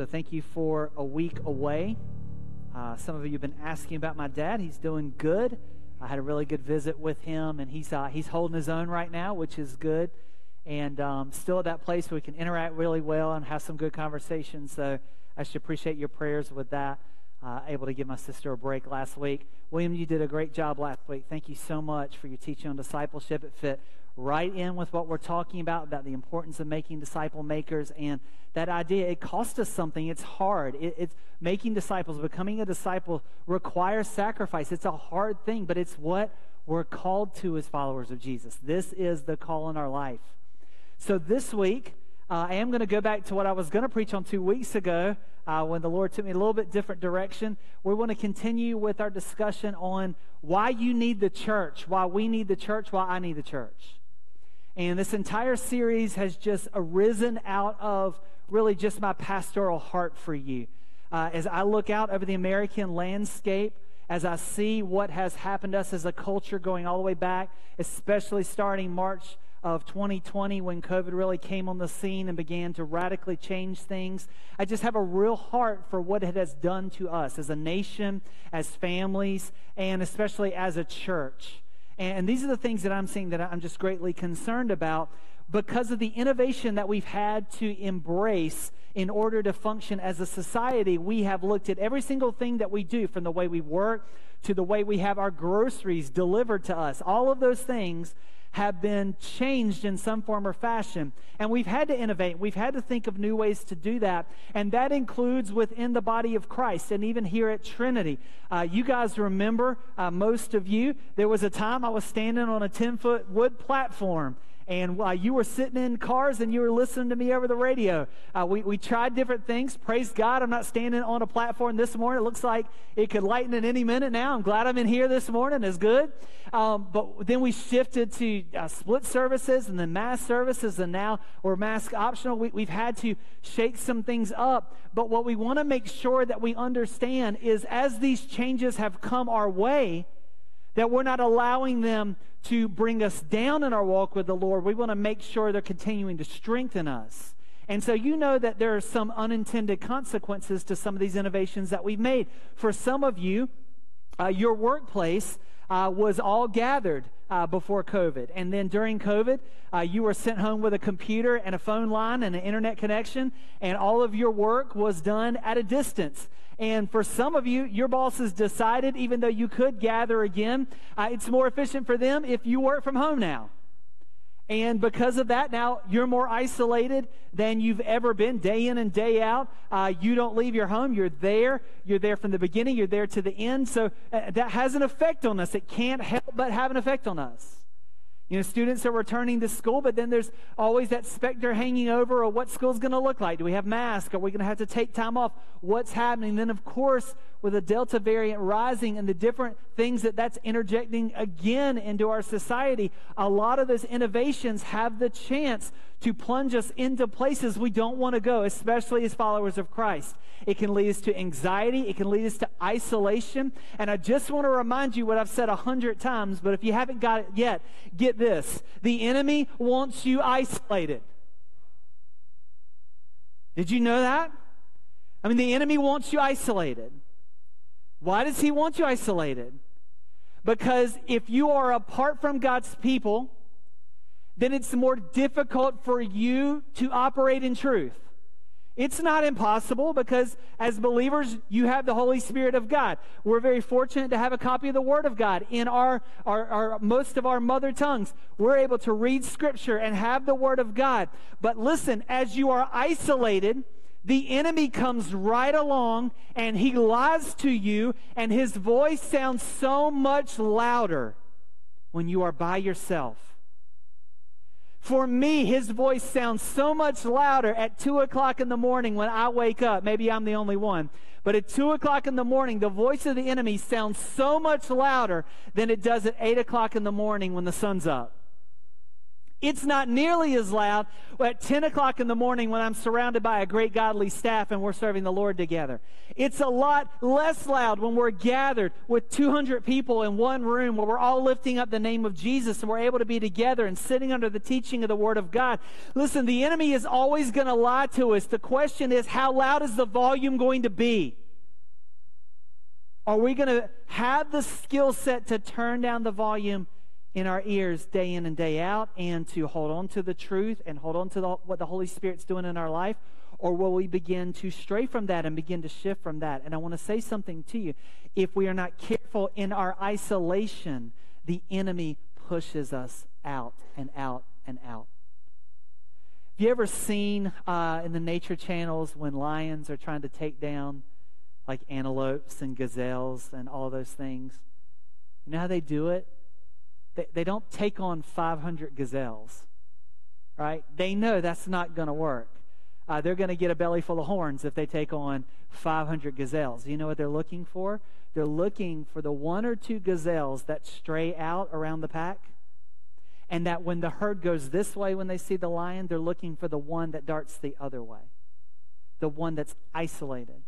So thank you for a week away. Uh, some of you have been asking about my dad. He's doing good. I had a really good visit with him, and he's uh, he's holding his own right now, which is good. And um, still at that place where we can interact really well and have some good conversations. So I should appreciate your prayers with that. Uh, able to give my sister a break last week. William, you did a great job last week. Thank you so much for your teaching on discipleship. It fit right in with what we're talking about about the importance of making disciple makers and that idea it costs us something it's hard it, it's making disciples becoming a disciple requires sacrifice it's a hard thing but it's what we're called to as followers of jesus this is the call in our life so this week uh, i am going to go back to what i was going to preach on two weeks ago uh, when the lord took me a little bit different direction we want to continue with our discussion on why you need the church why we need the church why i need the church and this entire series has just arisen out of really just my pastoral heart for you. Uh, as I look out over the American landscape, as I see what has happened to us as a culture going all the way back, especially starting March of 2020 when COVID really came on the scene and began to radically change things. I just have a real heart for what it has done to us as a nation, as families, and especially as a church. And these are the things that I'm seeing that I'm just greatly concerned about because of the innovation that we've had to embrace in order to function as a society. We have looked at every single thing that we do, from the way we work to the way we have our groceries delivered to us. All of those things have been changed in some form or fashion. And we've had to innovate. We've had to think of new ways to do that. And that includes within the body of Christ and even here at Trinity. Uh, you guys remember, uh, most of you, there was a time I was standing on a 10 foot wood platform and while you were sitting in cars and you were listening to me over the radio, uh, we, we tried different things. Praise God, I'm not standing on a platform this morning. It looks like it could lighten at any minute now. I'm glad I'm in here this morning. It's good. Um, but then we shifted to uh, split services and then mass services, and now we're mask optional. We, we've had to shake some things up. But what we want to make sure that we understand is as these changes have come our way, that we're not allowing them to bring us down in our walk with the Lord. We want to make sure they're continuing to strengthen us. And so you know that there are some unintended consequences to some of these innovations that we've made. For some of you, uh, your workplace uh, was all gathered uh, before COVID. And then during COVID, uh, you were sent home with a computer and a phone line and an internet connection, and all of your work was done at a distance. And for some of you, your boss has decided, even though you could gather again, uh, it's more efficient for them if you work from home now. And because of that, now you're more isolated than you've ever been, day in and day out. Uh, you don't leave your home. You're there. You're there from the beginning. You're there to the end. So uh, that has an effect on us. It can't help but have an effect on us. You know, students are returning to school, but then there's always that specter hanging over of what school's going to look like. Do we have masks? Are we going to have to take time off? What's happening? Then, of course, with the Delta variant rising and the different things that that's interjecting again into our society, a lot of those innovations have the chance to plunge us into places we don't want to go, especially as followers of Christ. It can lead us to anxiety. It can lead us to isolation. And I just want to remind you what I've said a hundred times, but if you haven't got it yet, get this. The enemy wants you isolated. Did you know that? I mean, the enemy wants you isolated. Why does he want you isolated? Because if you are apart from God's people, then it's more difficult for you to operate in truth. It's not impossible because as believers, you have the Holy Spirit of God. We're very fortunate to have a copy of the Word of God in our, our, our, most of our mother tongues. We're able to read Scripture and have the Word of God. But listen, as you are isolated, the enemy comes right along and he lies to you, and his voice sounds so much louder when you are by yourself. For me, his voice sounds so much louder at 2 o'clock in the morning when I wake up. Maybe I'm the only one. But at 2 o'clock in the morning, the voice of the enemy sounds so much louder than it does at 8 o'clock in the morning when the sun's up. It's not nearly as loud at 10 o'clock in the morning when I'm surrounded by a great godly staff and we're serving the Lord together. It's a lot less loud when we're gathered with 200 people in one room where we're all lifting up the name of Jesus and we're able to be together and sitting under the teaching of the Word of God. Listen, the enemy is always going to lie to us. The question is, how loud is the volume going to be? Are we going to have the skill set to turn down the volume in our ears day in and day out and to hold on to the truth and hold on to the, what the Holy Spirit's doing in our life? Or will we begin to stray from that and begin to shift from that? And I want to say something to you. If we are not careful in our isolation, the enemy pushes us out and out and out. Have you ever seen uh, in the nature channels when lions are trying to take down like antelopes and gazelles and all those things? You know how they do it? They, they don't take on 500 gazelles, right? They know that's not going to work. Uh, they're going to get a belly full of horns if they take on 500 gazelles. You know what they're looking for? They're looking for the one or two gazelles that stray out around the pack. And that when the herd goes this way when they see the lion, they're looking for the one that darts the other way, the one that's isolated.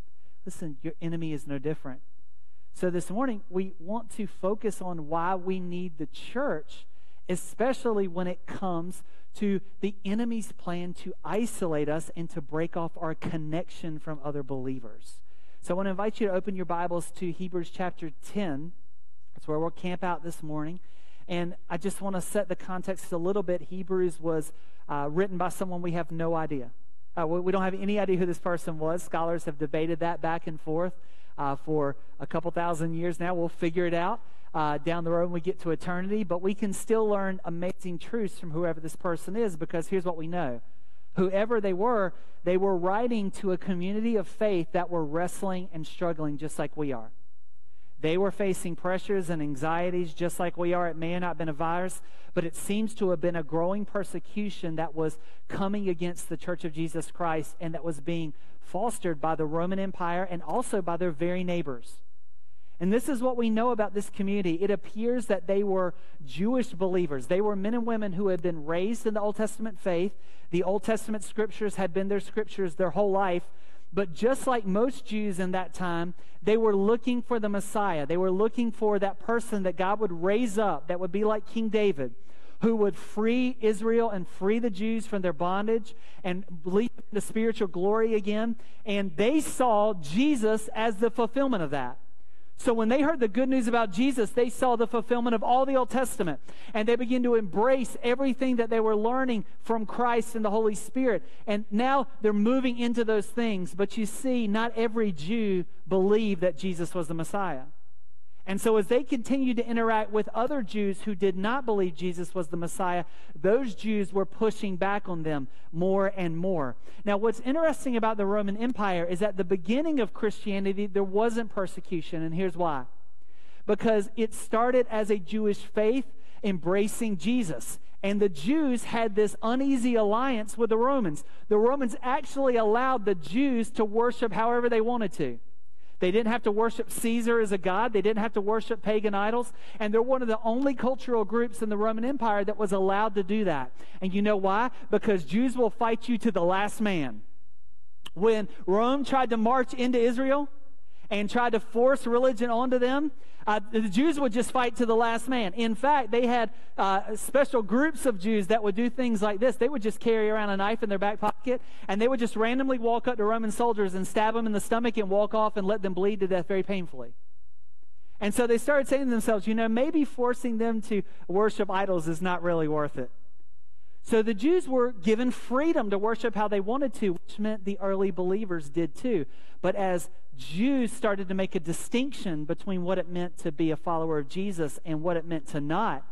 Listen, your enemy is no different. So this morning, we want to focus on why we need the church, especially when it comes to the enemy's plan to isolate us and to break off our connection from other believers. So I want to invite you to open your Bibles to Hebrews chapter 10. That's where we'll camp out this morning. And I just want to set the context a little bit. Hebrews was uh, written by someone we have no idea. Uh, we don't have any idea who this person was. Scholars have debated that back and forth uh, for a couple thousand years now. We'll figure it out uh, down the road when we get to eternity, but we can still learn amazing truths from whoever this person is because here's what we know. Whoever they were, they were writing to a community of faith that were wrestling and struggling just like we are. They were facing pressures and anxieties just like we are. It may have not been a virus, but it seems to have been a growing persecution that was coming against the Church of Jesus Christ and that was being fostered by the Roman Empire and also by their very neighbors. And this is what we know about this community. It appears that they were Jewish believers. They were men and women who had been raised in the Old Testament faith. The Old Testament scriptures had been their scriptures their whole life. But just like most Jews in that time, they were looking for the Messiah. They were looking for that person that God would raise up that would be like King David, who would free Israel and free the Jews from their bondage and lead the spiritual glory again. And they saw Jesus as the fulfillment of that. So when they heard the good news about Jesus, they saw the fulfillment of all the Old Testament. And they began to embrace everything that they were learning from Christ and the Holy Spirit. And now they're moving into those things. But you see, not every Jew believed that Jesus was the Messiah. And so, as they continued to interact with other Jews who did not believe Jesus was the Messiah, those Jews were pushing back on them more and more. Now, what's interesting about the Roman Empire is at the beginning of Christianity, there wasn't persecution, and here's why. Because it started as a Jewish faith embracing Jesus. And the Jews had this uneasy alliance with the Romans. The Romans actually allowed the Jews to worship however they wanted to. They didn't have to worship Caesar as a god. They didn't have to worship pagan idols. And they're one of the only cultural groups in the Roman Empire that was allowed to do that. And you know why? Because Jews will fight you to the last man. When Rome tried to march into Israel and tried to force religion onto them, uh, the Jews would just fight to the last man. In fact, they had uh, special groups of Jews that would do things like this. They would just carry around a knife in their back pocket, and they would just randomly walk up to Roman soldiers and stab them in the stomach and walk off and let them bleed to death very painfully. And so they started saying to themselves, you know, maybe forcing them to worship idols is not really worth it. So the Jews were given freedom to worship how they wanted to, which meant the early believers did too. But as Jews started to make a distinction between what it meant to be a follower of Jesus and what it meant to not,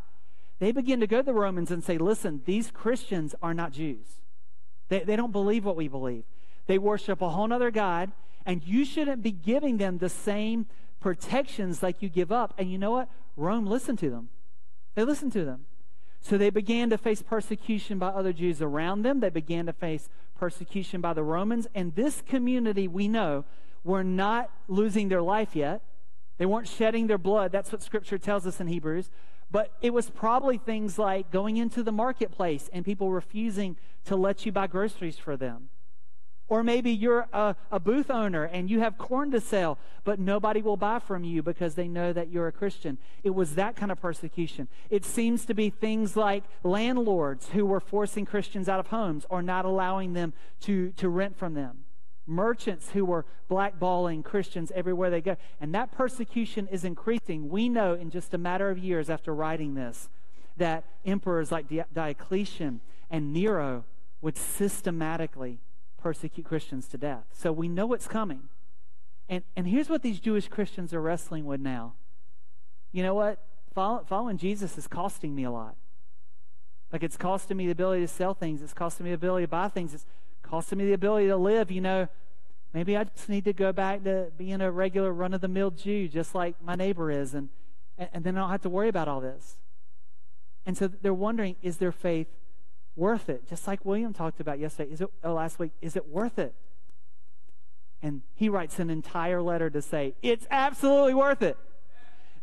they began to go to the Romans and say, listen, these Christians are not Jews. They, they don't believe what we believe. They worship a whole other God, and you shouldn't be giving them the same protections like you give up. And you know what? Rome listened to them. They listened to them. So they began to face persecution by other Jews around them. They began to face persecution by the Romans. And this community, we know, were not losing their life yet. They weren't shedding their blood. That's what Scripture tells us in Hebrews. But it was probably things like going into the marketplace and people refusing to let you buy groceries for them. Or maybe you're a, a, booth owner and you have corn to sell, but nobody will buy from you because they know that you're a Christian. It was that kind of persecution. It seems to be things like landlords who were forcing Christians out of homes or not allowing them to, to rent from them merchants who were blackballing Christians everywhere they go. And that persecution is increasing. We know in just a matter of years after writing this that emperors like Diocletian and Nero would systematically persecute Christians to death. So we know it's coming. And, and here's what these Jewish Christians are wrestling with now. You know what? Follow, following Jesus is costing me a lot. Like it's costing me the ability to sell things, it's costing me the ability to buy things, it's costing me the ability to live. You know, maybe I just need to go back to being a regular run of the mill Jew, just like my neighbor is, and, and then I don't have to worry about all this. And so they're wondering, is their faith worth it? Just like William talked about yesterday, is it oh, last week, is it worth it? And he writes an entire letter to say, it's absolutely worth it.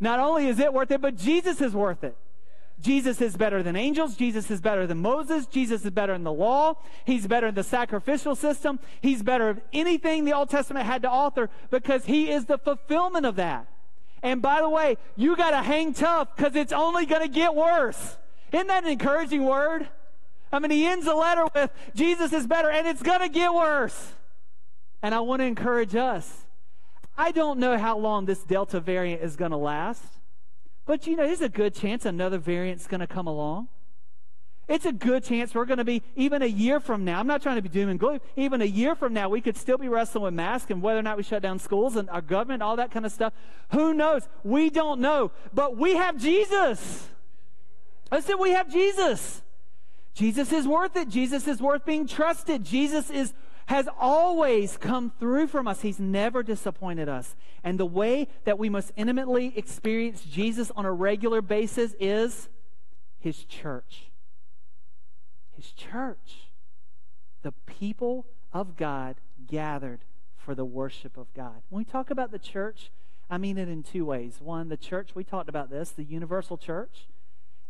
Not only is it worth it, but Jesus is worth it. Jesus is better than angels. Jesus is better than Moses. Jesus is better than the law. He's better than the sacrificial system. He's better than anything the Old Testament had to author because he is the fulfillment of that. And by the way, you got to hang tough because it's only going to get worse. Isn't that an encouraging word? I mean, he ends the letter with Jesus is better and it's going to get worse. And I want to encourage us. I don't know how long this Delta variant is going to last. But you know, there's a good chance another variant's going to come along. It's a good chance we're going to be, even a year from now, I'm not trying to be doom and gloom, even a year from now, we could still be wrestling with masks and whether or not we shut down schools and our government, all that kind of stuff. Who knows? We don't know. But we have Jesus. I said, we have Jesus. Jesus is worth it. Jesus is worth being trusted. Jesus is has always come through from us. He's never disappointed us. And the way that we must intimately experience Jesus on a regular basis is his church. His church. The people of God gathered for the worship of God. When we talk about the church, I mean it in two ways. One, the church, we talked about this, the universal church.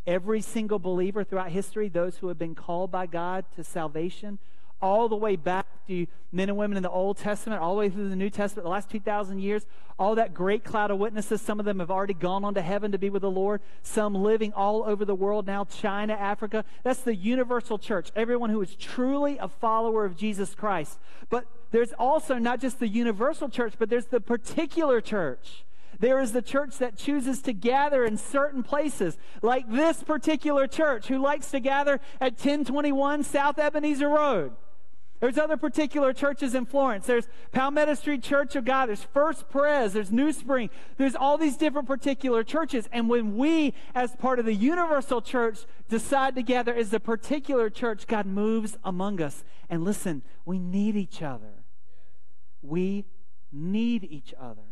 Every single believer throughout history, those who have been called by God to salvation, all the way back to men and women in the Old Testament, all the way through the New Testament, the last 2,000 years, all that great cloud of witnesses. Some of them have already gone on to heaven to be with the Lord, some living all over the world now, China, Africa. That's the universal church, everyone who is truly a follower of Jesus Christ. But there's also not just the universal church, but there's the particular church. There is the church that chooses to gather in certain places, like this particular church who likes to gather at 1021 South Ebenezer Road. There's other particular churches in Florence. There's Palmetto Street Church of God. There's First Pres. There's New Spring. There's all these different particular churches. And when we, as part of the universal church, decide to gather as the particular church, God moves among us. And listen, we need each other. We need each other.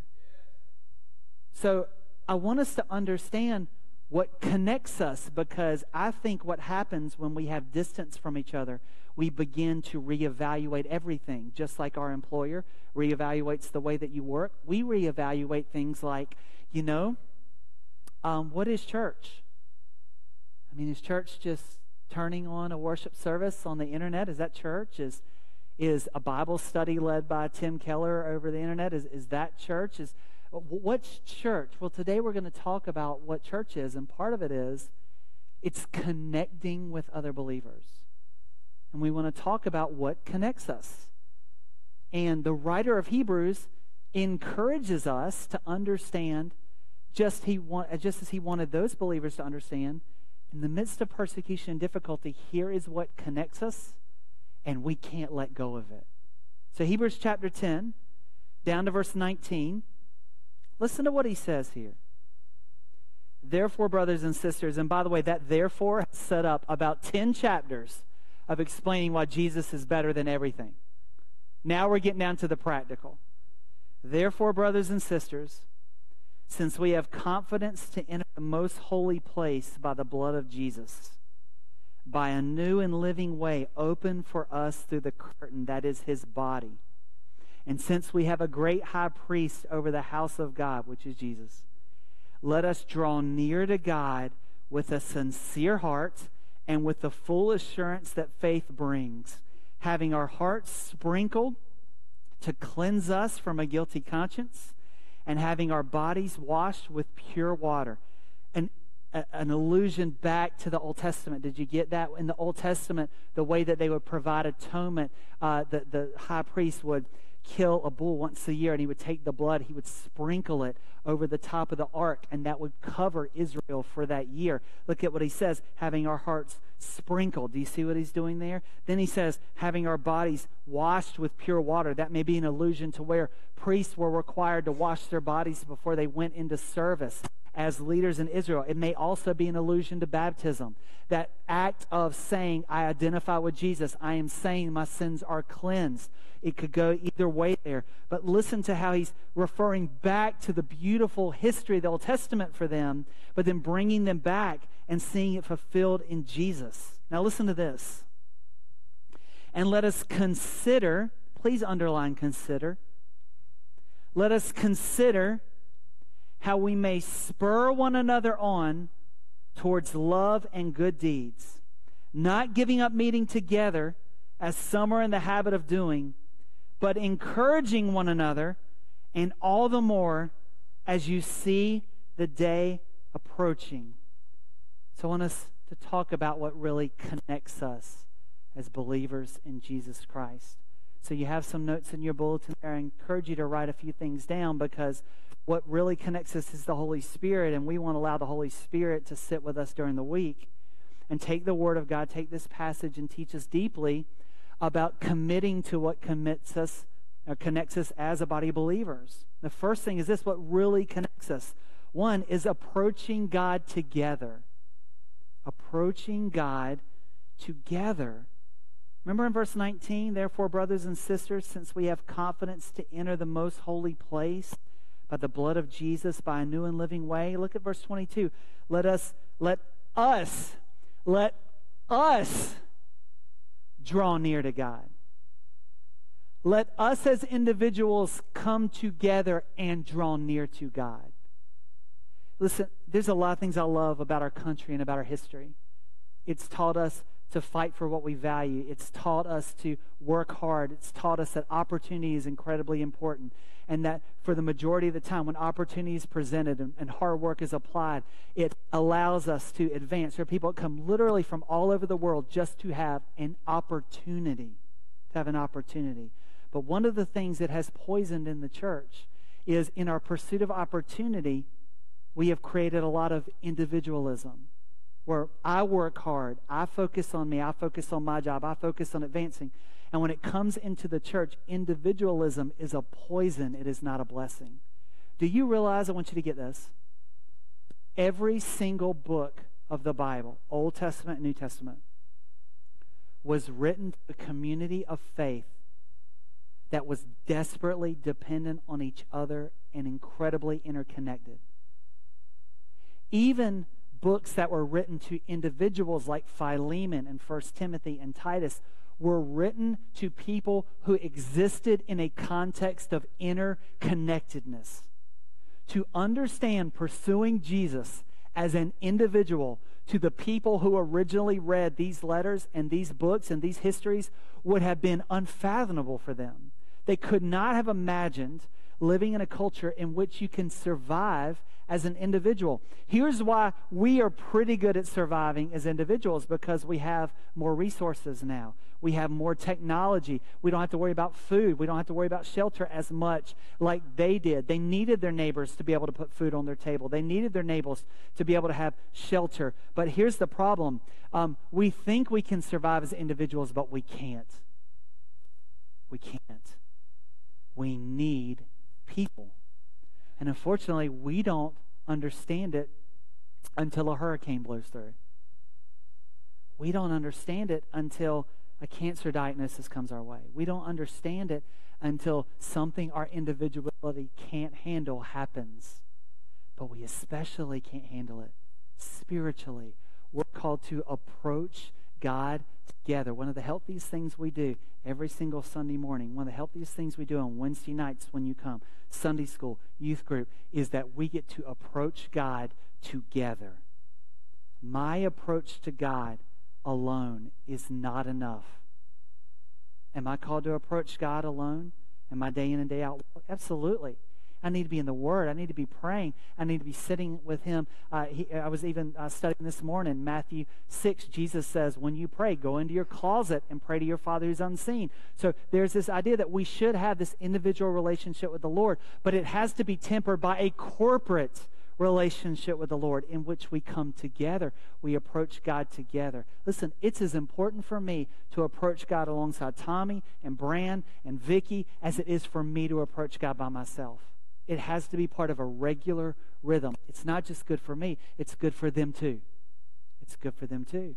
So I want us to understand what connects us because I think what happens when we have distance from each other we begin to reevaluate everything, just like our employer reevaluates the way that you work. We reevaluate things like, you know, um, what is church? I mean, is church just turning on a worship service on the internet? Is that church? Is is a Bible study led by Tim Keller over the internet? Is is that church? Is Uh, what's church? Well, today we're going to talk about what church is, and part of it is it's connecting with other believers and we want to talk about what connects us. And the writer of Hebrews encourages us to understand just he want, uh, just as he wanted those believers to understand in the midst of persecution and difficulty here is what connects us and we can't let go of it so hebrews chapter 10 down to verse 19 listen to what he says here therefore brothers and sisters and by the way that therefore set up about 10 chapters of explaining why Jesus is better than everything. Now we're getting down to the practical. Therefore, brothers and sisters, since we have confidence to enter the most holy place by the blood of Jesus, by a new and living way open for us through the curtain that is his body. And since we have a great high priest over the house of God, which is Jesus, let us draw near to God with a sincere heart and with the full assurance that faith brings, having our hearts sprinkled to cleanse us from a guilty conscience, and having our bodies washed with pure water. An, an allusion back to the Old Testament. Did you get that? In the Old Testament, the way that they would provide atonement, uh, the, the high priest would kill a bull once a year and he would take the blood, he would sprinkle it over the top of the ark, and that would cover Israel for that year. Look at what he says having our hearts sprinkled. Do you see what he's doing there? Then he says, having our bodies washed with pure water. That may be an allusion to where priests were required to wash their bodies before they went into service as leaders in Israel. It may also be an allusion to baptism. That act of saying, I identify with Jesus, I am saying my sins are cleansed. It could go either way there. But listen to how he's referring back to the beautiful history of the Old Testament for them, but then bringing them back and seeing it fulfilled in Jesus. Now, listen to this. And let us consider, please underline consider. Let us consider how we may spur one another on towards love and good deeds, not giving up meeting together as some are in the habit of doing, but encouraging one another, and all the more as you see the day approaching. So I want us to talk about what really connects us as believers in Jesus Christ. So you have some notes in your bulletin there. I encourage you to write a few things down because what really connects us is the Holy Spirit, and we want to allow the Holy Spirit to sit with us during the week and take the Word of God, take this passage, and teach us deeply about committing to what commits us or connects us as a body of believers. The first thing is this what really connects us. One is approaching God together. Approaching God together. Remember in verse 19, therefore, brothers and sisters, since we have confidence to enter the most holy place, by the blood of Jesus by a new and living way. Look at verse 22. Let us, let us, let us draw near to God. Let us as individuals come together and draw near to God. Listen, there's a lot of things I love about our country and about our history. It's taught us to fight for what we value. It's taught us to work hard. It's taught us that opportunity is incredibly important. And that for the majority of the time, when opportunity is presented and, and hard work is applied, it allows us to advance. There are people come literally from all over the world just to have an opportunity. To have an opportunity. But one of the things that has poisoned in the church is in our pursuit of opportunity, we have created a lot of individualism where I work hard, I focus on me, I focus on my job, I focus on advancing. And when it comes into the church, individualism is a poison, it is not a blessing. Do you realize? I want you to get this. Every single book of the Bible, Old Testament New Testament, was written to a community of faith that was desperately dependent on each other and incredibly interconnected. Even books that were written to individuals like Philemon and First Timothy and Titus were written to people who existed in a context of interconnectedness. To understand pursuing Jesus as an individual to the people who originally read these letters and these books and these histories would have been unfathomable for them. They could not have imagined living in a culture in which you can survive as an individual. Here's why we are pretty good at surviving as individuals because we have more resources now. We have more technology. We don't have to worry about food. We don't have to worry about shelter as much like they did. They needed their neighbors to be able to put food on their table, they needed their neighbors to be able to have shelter. But here's the problem um, we think we can survive as individuals, but we can't. We can't. We need people. And unfortunately, we don't understand it until a hurricane blows through. We don't understand it until a cancer diagnosis comes our way. We don't understand it until something our individuality can't handle happens. But we especially can't handle it spiritually. We're called to approach God together. One of the healthiest things we do every single Sunday morning, one of the healthiest things we do on Wednesday nights when you come, Sunday school, youth group, is that we get to approach God together. my approach to God alone is not enough. Am I called to approach God alone? Am I day in and day out? Absolutely. I need to be in the Word. I need to be praying. I need to be sitting with Him. Uh, he, I was even uh, studying this morning, Matthew 6. Jesus says, When you pray, go into your closet and pray to your Father who's unseen. So there's this idea that we should have this individual relationship with the Lord, but it has to be tempered by a corporate relationship with the Lord in which we come together. We approach God together. Listen, it's as important for me to approach God alongside Tommy and Bran and Vicky as it is for me to approach God by myself. It has to be part of a regular rhythm. It's not just good for me, it's good for them too. It's good for them too.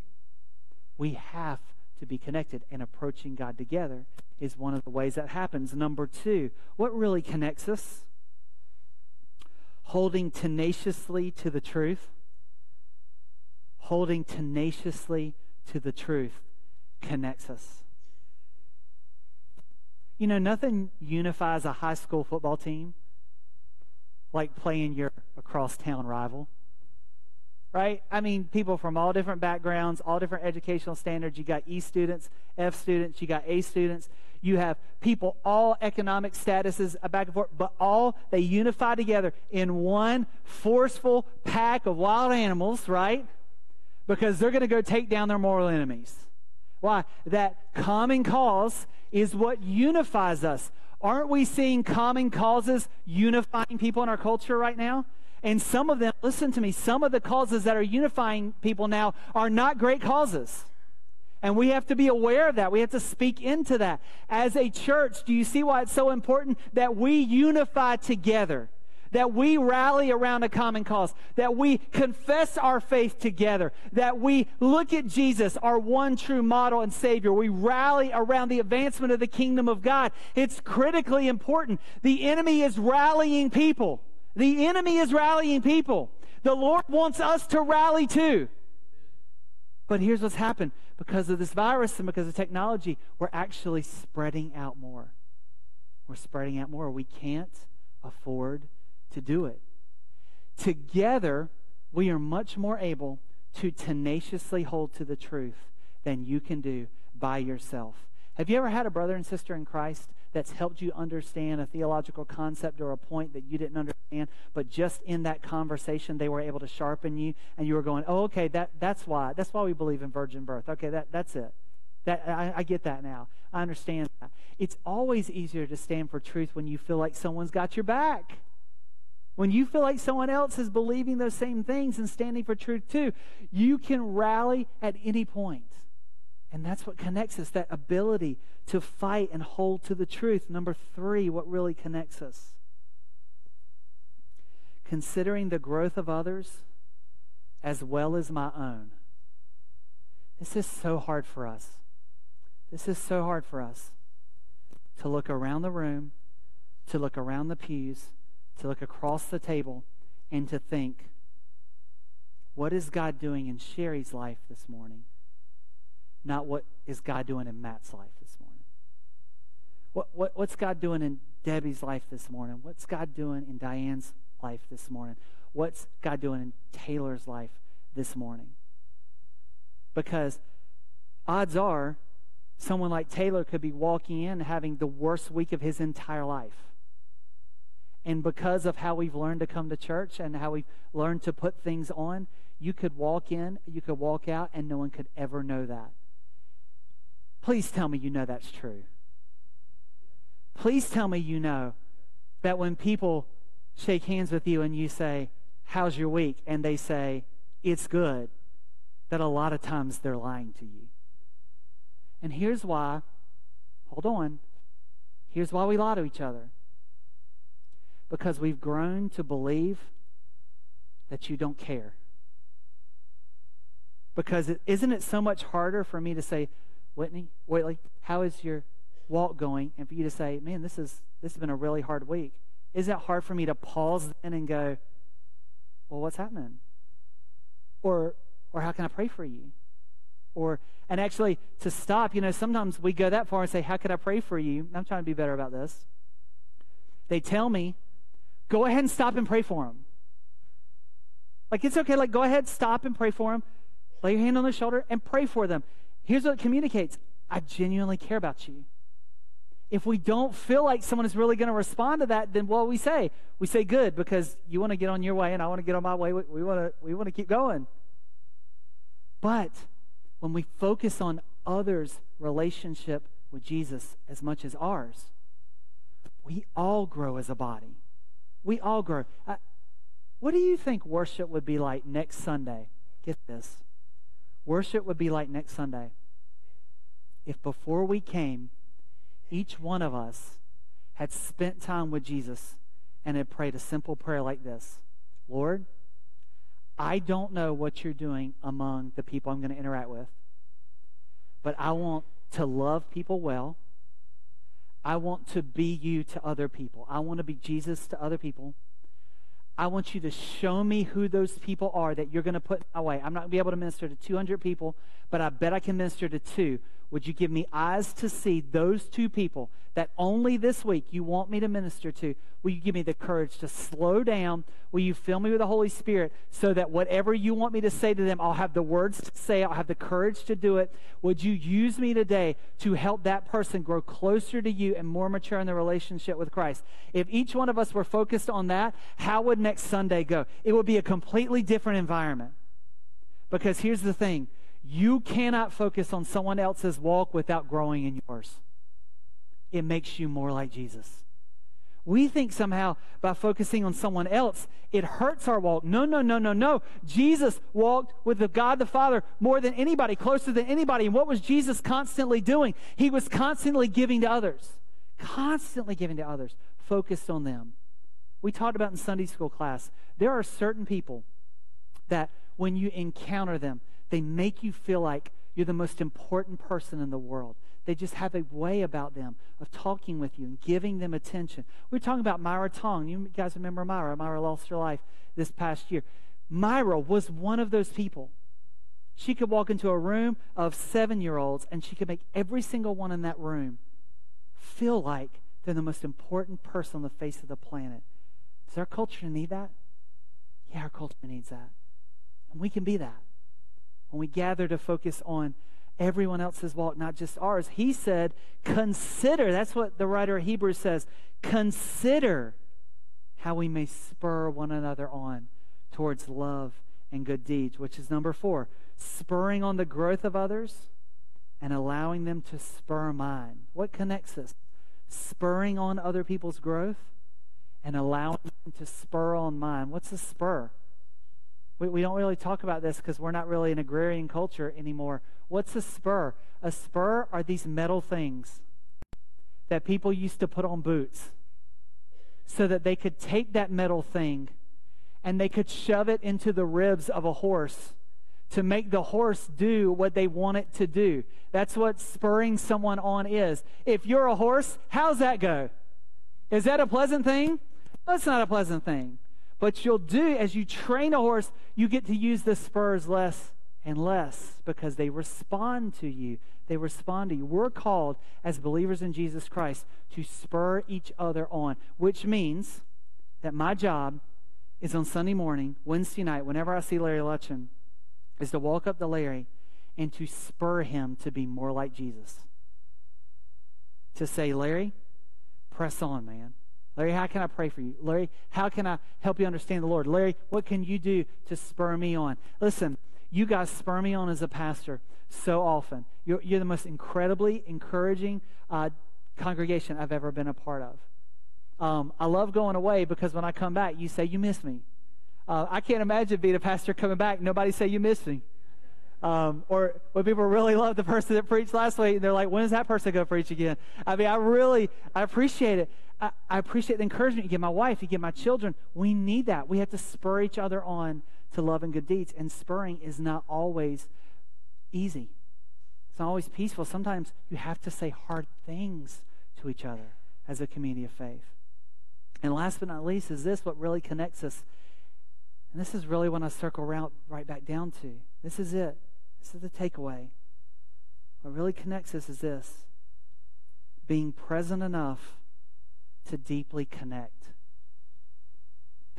We have to be connected, and approaching God together is one of the ways that happens. Number two, what really connects us? Holding tenaciously to the truth, holding tenaciously to the truth connects us. You know, nothing unifies a high school football team like playing your across town rival. Right? I mean, people from all different backgrounds, all different educational standards. You got E students, F students, you got A students. You have people, all economic statuses back and forth, but all they unify together in one forceful pack of wild animals, right? Because they're going to go take down their moral enemies. Why? That common cause is what unifies us. Aren't we seeing common causes unifying people in our culture right now? And some of them, listen to me, some of the causes that are unifying people now are not great causes. And we have to be aware of that. We have to speak into that. As a church, do you see why it's so important that we unify together? That we rally around a common cause, that we confess our faith together, that we look at Jesus, our one true model and Savior. We rally around the advancement of the kingdom of God. It's critically important. The enemy is rallying people. The enemy is rallying people. The Lord wants us to rally too. But here's what's happened because of this virus and because of technology, we're actually spreading out more. We're spreading out more. We can't afford to do it. Together, we are much more able to tenaciously hold to the truth than you can do by yourself. Have you ever had a brother and sister in Christ that's helped you understand a theological concept or a point that you didn't understand, but just in that conversation they were able to sharpen you and you were going, oh, okay, that, that's why. That's why we believe in virgin birth. Okay, that, that's it. That, I, I get that now. I understand that. It's always easier to stand for truth when you feel like someone's got your back. When you feel like someone else is believing those same things and standing for truth too, you can rally at any point. And that's what connects us that ability to fight and hold to the truth. Number three, what really connects us? Considering the growth of others as well as my own. This is so hard for us. This is so hard for us to look around the room, to look around the pews, to look across the table, and to think, what is God doing in Sherry's life this morning? Not what is God doing in Matt's life this morning. What, what, what's God doing in Debbie's life this morning? What's God doing in Diane's life this morning? What's God doing in Taylor's life this morning? Because odds are someone like Taylor could be walking in having the worst week of his entire life. And because of how we've learned to come to church and how we've learned to put things on, you could walk in, you could walk out, and no one could ever know that. Please tell me you know that's true. Please tell me you know that when people shake hands with you and you say, How's your week? and they say, It's good, that a lot of times they're lying to you. And here's why, hold on, here's why we lie to each other. Because we've grown to believe that you don't care. Because is isn't it so much harder for me to say, Whitney, Whitley, how is your walk going? And for you to say, man, this is this has been a really hard week. Is it hard for me to pause then and go, well, what's happening? Or or how can I pray for you? Or and actually to stop, you know, sometimes we go that far and say, How could I pray for you? I'm trying to be better about this. They tell me, go ahead and stop and pray for them. Like, it's okay. Like, go ahead, stop and pray for them. Lay your hand on their shoulder and pray for them. Here's what it communicates I genuinely care about you. If we don't feel like someone is really going to respond to that, then what we say? We say good because you want to get on your way and I want to get on my way. We want to we want to keep going. But when we focus on others' relationship with Jesus as much as ours, we all grow as a body. We all grow. Uh, what do you think worship would be like next Sunday? Get this. Worship would be like next Sunday if before we came, each one of us had spent time with Jesus and had prayed a simple prayer like this Lord, I don't know what you're doing among the people I'm going to interact with, but I want to love people well. I want to be you to other people. I want to be Jesus to other people. I want you to show me who those people are that you're going to put away. I'm not going to be able to minister to 200 people, but I bet I can minister to two would you give me eyes to see those two people that only this week you want me to minister to? Will you give me the courage to slow down? Will you fill me with the Holy Spirit so that whatever you want me to say to them, I'll have the words to say, I'll have the courage to do it? Would you use me today to help that person grow closer to you and more mature in their relationship with Christ? If each one of us were focused on that, how would next Sunday go? It would be a completely different environment. Because here's the thing you cannot focus on someone else's walk without growing in yours. It makes you more like Jesus. We think somehow by focusing on someone else, it hurts our walk. No, no, no, no, no. Jesus walked with the God the Father more than anybody, closer than anybody. And what was Jesus constantly doing? He was constantly giving to others, constantly giving to others, focused on them. We talked about in Sunday school class, there are certain people that when you encounter them, they make you feel like you're the most important person in the world. They just have a way about them of talking with you and giving them attention. We are talking about Myra Tong. You guys remember Myra? Myra lost her life this past year. Myra was one of those people. She could walk into a room of seven year olds and she could make every single one in that room feel like they're the most important person on the face of the planet. Does our culture need that? Yeah, our culture needs that. And we can be that when we gather to focus on everyone else's walk, not just ours. He said, consider. That's what the writer of Hebrews says. Consider how we may spur one another on towards love and good deeds, which is number four. Spurring on the growth of others and allowing them to spur mine. What connects us? Spurring on other people's growth and allowing them to spur on mine. What's a spur? We, we don't really talk about this because we're not really an agrarian culture anymore. What's a spur? A spur are these metal things that people used to put on boots so that they could take that metal thing and they could shove it into the ribs of a horse to make the horse do what they want it to do. That's what spurring someone on is. If you're a horse, how's that go? Is that a pleasant thing? That's not a pleasant thing. But you'll do, as you train a horse, you get to use the spurs less and less because they respond to you. They respond to you. We're called, as believers in Jesus Christ, to spur each other on, which means that my job is on Sunday morning, Wednesday night, whenever I see Larry Lutchen, is to walk up to Larry and to spur him to be more like Jesus. To say, Larry, press on, man. Larry, how can I pray for you? Larry, how can I help you understand the Lord? Larry, what can you do to spur me on? Listen, you guys spur me on as a pastor so often. You're, you're the most incredibly encouraging uh, congregation I've ever been a part of. Um, I love going away because when I come back, you say, You miss me. Uh, I can't imagine being a pastor coming back, nobody say, You miss me. Um, or when people really love the person that preached last week, and they're like, when is that person going to preach again? I mean, I really, I appreciate it. I, I appreciate the encouragement you give my wife, you give my children. We need that. We have to spur each other on to love and good deeds. And spurring is not always easy. It's not always peaceful. Sometimes you have to say hard things to each other as a community of faith. And last but not least is this what really connects us. And this is really when I circle around right back down to. This is it. This is the takeaway. What really connects us is this being present enough to deeply connect.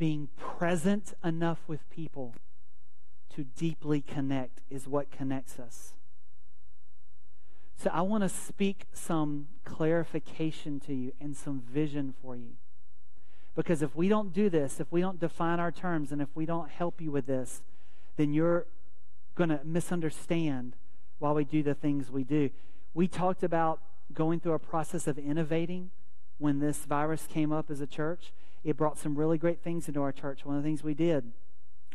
being present enough with people to deeply connect is what connects us. So I want to speak some clarification to you and some vision for you. Because if we don't do this, if we don't define our terms, and if we don't help you with this, then you're going to misunderstand why we do the things we do. We talked about going through a process of innovating when this virus came up as a church. It brought some really great things into our church. One of the things we did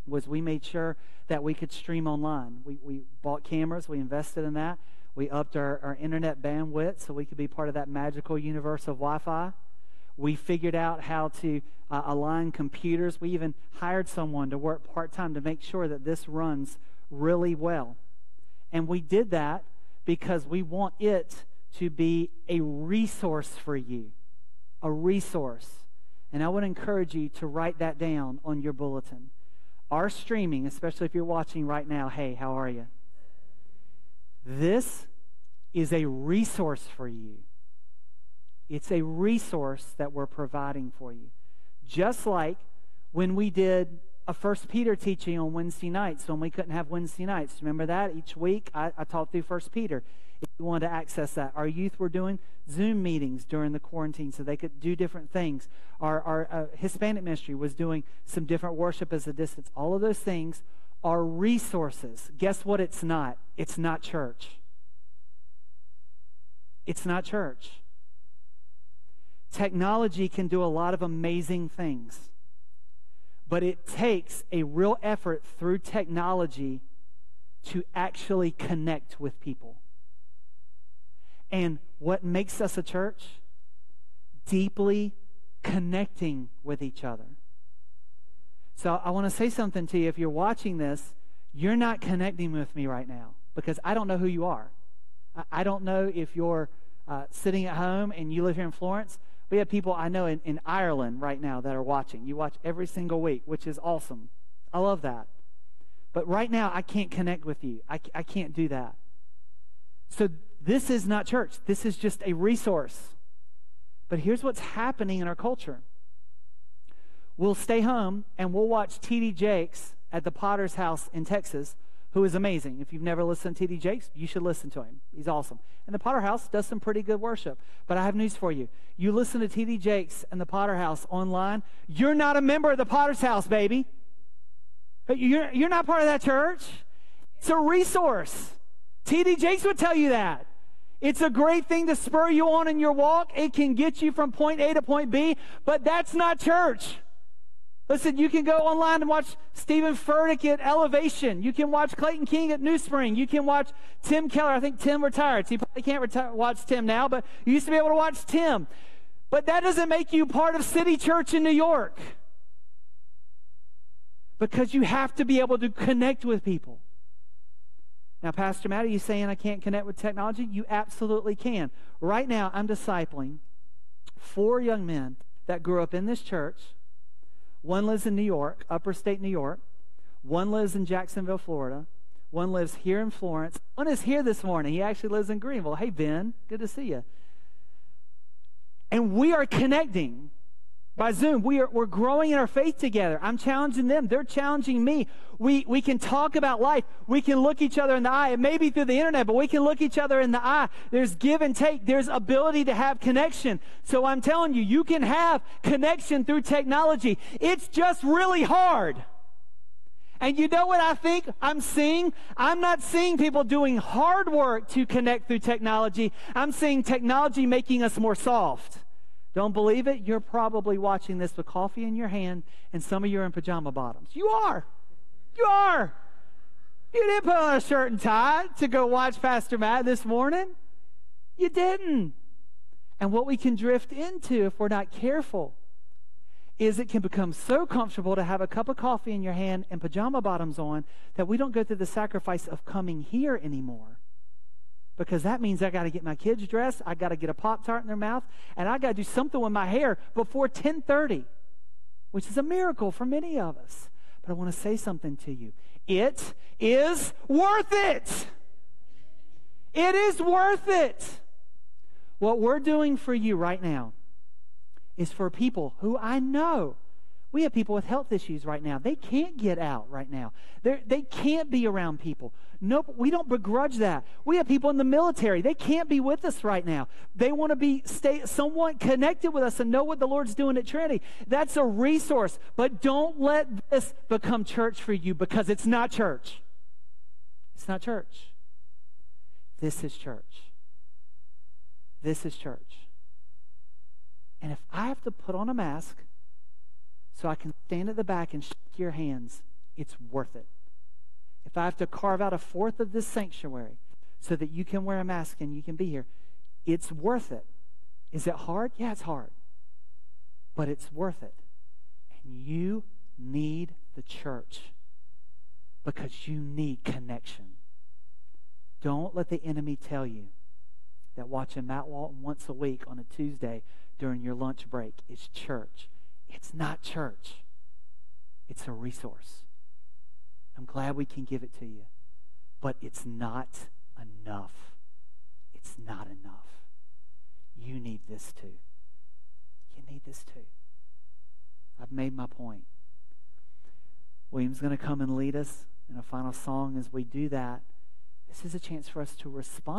was we made sure that we could stream online. We, we bought cameras, we invested in that. We upped our, our internet bandwidth so we could be part of that magical universe of Wi Fi. We figured out how to uh, align computers. We even hired someone to work part time to make sure that this runs really well. And we did that because we want it to be a resource for you. A resource. And I would encourage you to write that down on your bulletin. Our streaming, especially if you're watching right now, hey, how are you? This is a resource for you. It's a resource that we're providing for you. Just like when we did a First Peter teaching on Wednesday nights when we couldn't have Wednesday nights. Remember that? Each week I, I taught through First Peter. If you wanted to access that, our youth were doing Zoom meetings during the quarantine so they could do different things. Our, our uh, Hispanic ministry was doing some different worship as a distance. All of those things are resources. Guess what? It's not. It's not church. It's not church. Technology can do a lot of amazing things, but it takes a real effort through technology to actually connect with people. And what makes us a church? Deeply connecting with each other. So I want to say something to you. If you're watching this, you're not connecting with me right now because I don't know who you are. I don't know if you're uh, sitting at home and you live here in Florence. We have people I know in, in Ireland right now that are watching. You watch every single week, which is awesome. I love that. But right now, I can't connect with you. I, I can't do that. So this is not church. This is just a resource. But here's what's happening in our culture. We'll stay home and we'll watch T.D. Jakes at the Potter's house in Texas who is amazing. If you've never listened to T.D. Jakes, you should listen to him. He's awesome. And the Potter House does some pretty good worship. But I have news for you. You listen to T.D. Jakes and the Potter House online, you're not a member of the Potter's House, baby. You're, you're not part of that church. It's a resource. T.D. Jakes would tell you that. It's a great thing to spur you on in your walk. It can get you from point A to point B, but that's not church. Listen, you can go online and watch Stephen Furtick at Elevation. You can watch Clayton King at New Spring. You can watch Tim Keller. I think Tim retired. So you probably can't watch Tim now, but you used to be able to watch Tim. But that doesn't make you part of City Church in New York. Because you have to be able to connect with people. Now, Pastor Matt, are you saying I can't connect with technology? You absolutely can. Right now, I'm discipling four young men that grew up in this church one lives in New York, upper state New York. One lives in Jacksonville, Florida. One lives here in Florence. One is here this morning. He actually lives in Greenville. Hey, Ben, good to see you. And we are connecting by Zoom. We are, we're growing in our faith together. I'm challenging them. They're challenging me. We, we can talk about life. We can look each other in the eye. It may be through the internet, but we can look each other in the eye. There's give and take. There's ability to have connection. So I'm telling you, you can have connection through technology. It's just really hard. And you know what I think I'm seeing? I'm not seeing people doing hard work to connect through technology. I'm seeing technology making us more soft. Don't believe it? You're probably watching this with coffee in your hand, and some of you are in pajama bottoms. You are. You are. You didn't put on a shirt and tie to go watch Pastor Matt this morning. You didn't. And what we can drift into if we're not careful is it can become so comfortable to have a cup of coffee in your hand and pajama bottoms on that we don't go through the sacrifice of coming here anymore because that means I got to get my kids dressed, I got to get a pop tart in their mouth, and I got to do something with my hair before 10:30, which is a miracle for many of us. But I want to say something to you. It is worth it. It is worth it. What we're doing for you right now is for people who I know We have people with health issues right now. They can't get out right now. They're, they can't be around people. Nope, we don't begrudge that. We have people in the military. They can't be with us right now. They want to be stay somewhat connected with us and know what the Lord's doing at Trinity. That's a resource. But don't let this become church for you because it's not church. It's not church. This is church. This is church. And if I have to put on a mask so I can stand at the back and shake your hands, it's worth it. If I have to carve out a fourth of this sanctuary so that you can wear a mask and you can be here, it's worth it. Is it hard? Yeah, it's hard. But it's worth it. And you need the church because you need connection. Don't let the enemy tell you that watching Matt Walton once a week on a Tuesday during your lunch break is church. It's not church, it's a resource. I'm glad we can give it to you, but it's not enough. It's not enough. You need this too. You need this too. I've made my point. William's going to come and lead us in a final song. As we do that, this is a chance for us to respond.